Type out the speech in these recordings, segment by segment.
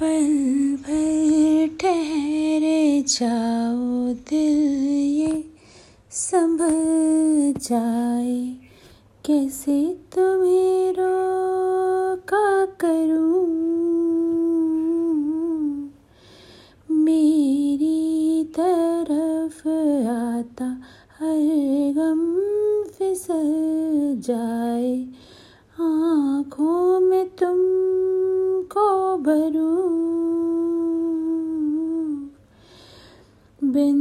पल भर ठहरे जाओ दिल ये संभल जाए। कैसे तुम्हें रोका करूँ? मेरी तरफ़ आता हर गम फिसल जाए। आँखों में तुमको भरूं बिन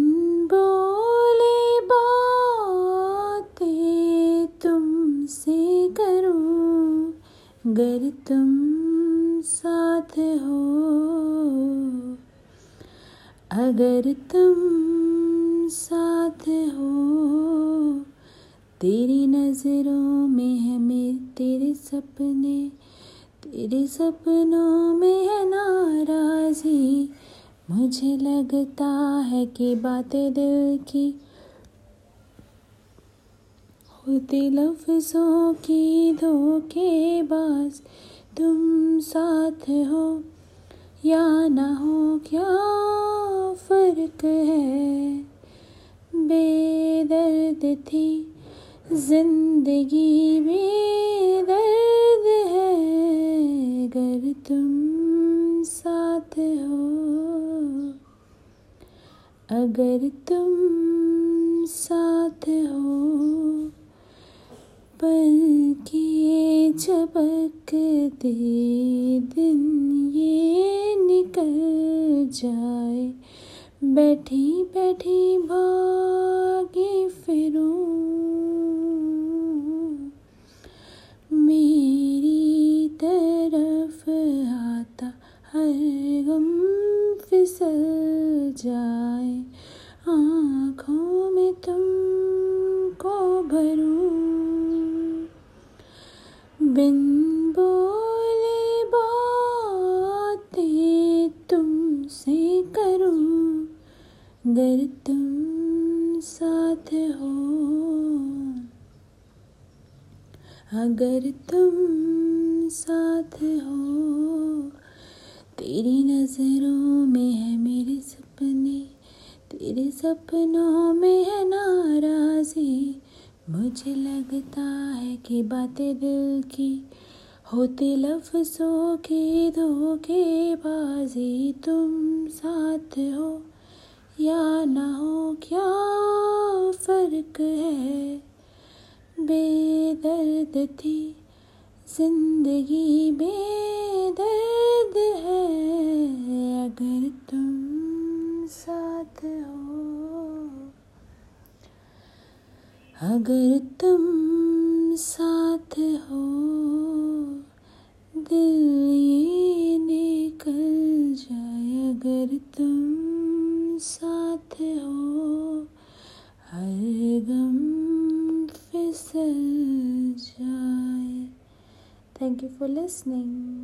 बोले बातें तुमसे करूँ, गर तुम साथ हो। अगर तुम साथ हो, तेरी नज़रों में है मेरे तेरे सपने तेरे सपनों में है नाराज़ी। मुझे लगता है कि बातें दिल की होते, लफ्ज़ों की धोखेबाज। तुम साथ हो या ना हो, क्या फ़र्क है? बेदर्द थी ज़िंदगी में तुम साथ हो। अगर तुम साथ हो पल के झपकते दिन ये निकल जाए। बैठी बैठी भागे हर गम फिसल जाए, आँखों में तुमको भरूं। बिन बोले बातें तुमसे करूँ गर तुम साथ हो। अगर तुम साथ हो। तेरी नज़रों में है मेरे सपने, तेरे सपनों में है नाराज़ी। मुझे लगता है कि बातें दिल की होते लफ्ज़ों के धोखेबाजी। तुम साथ हो या ना हो, क्या फ़र्क है? बेदर्द थी ज़िंदगी, बेदर्द साथ हो। अगर तुम साथ हो, दिल ये निकल जाए। अगर तुम साथ हो, हर गम फिसल जाए। Thank you for listening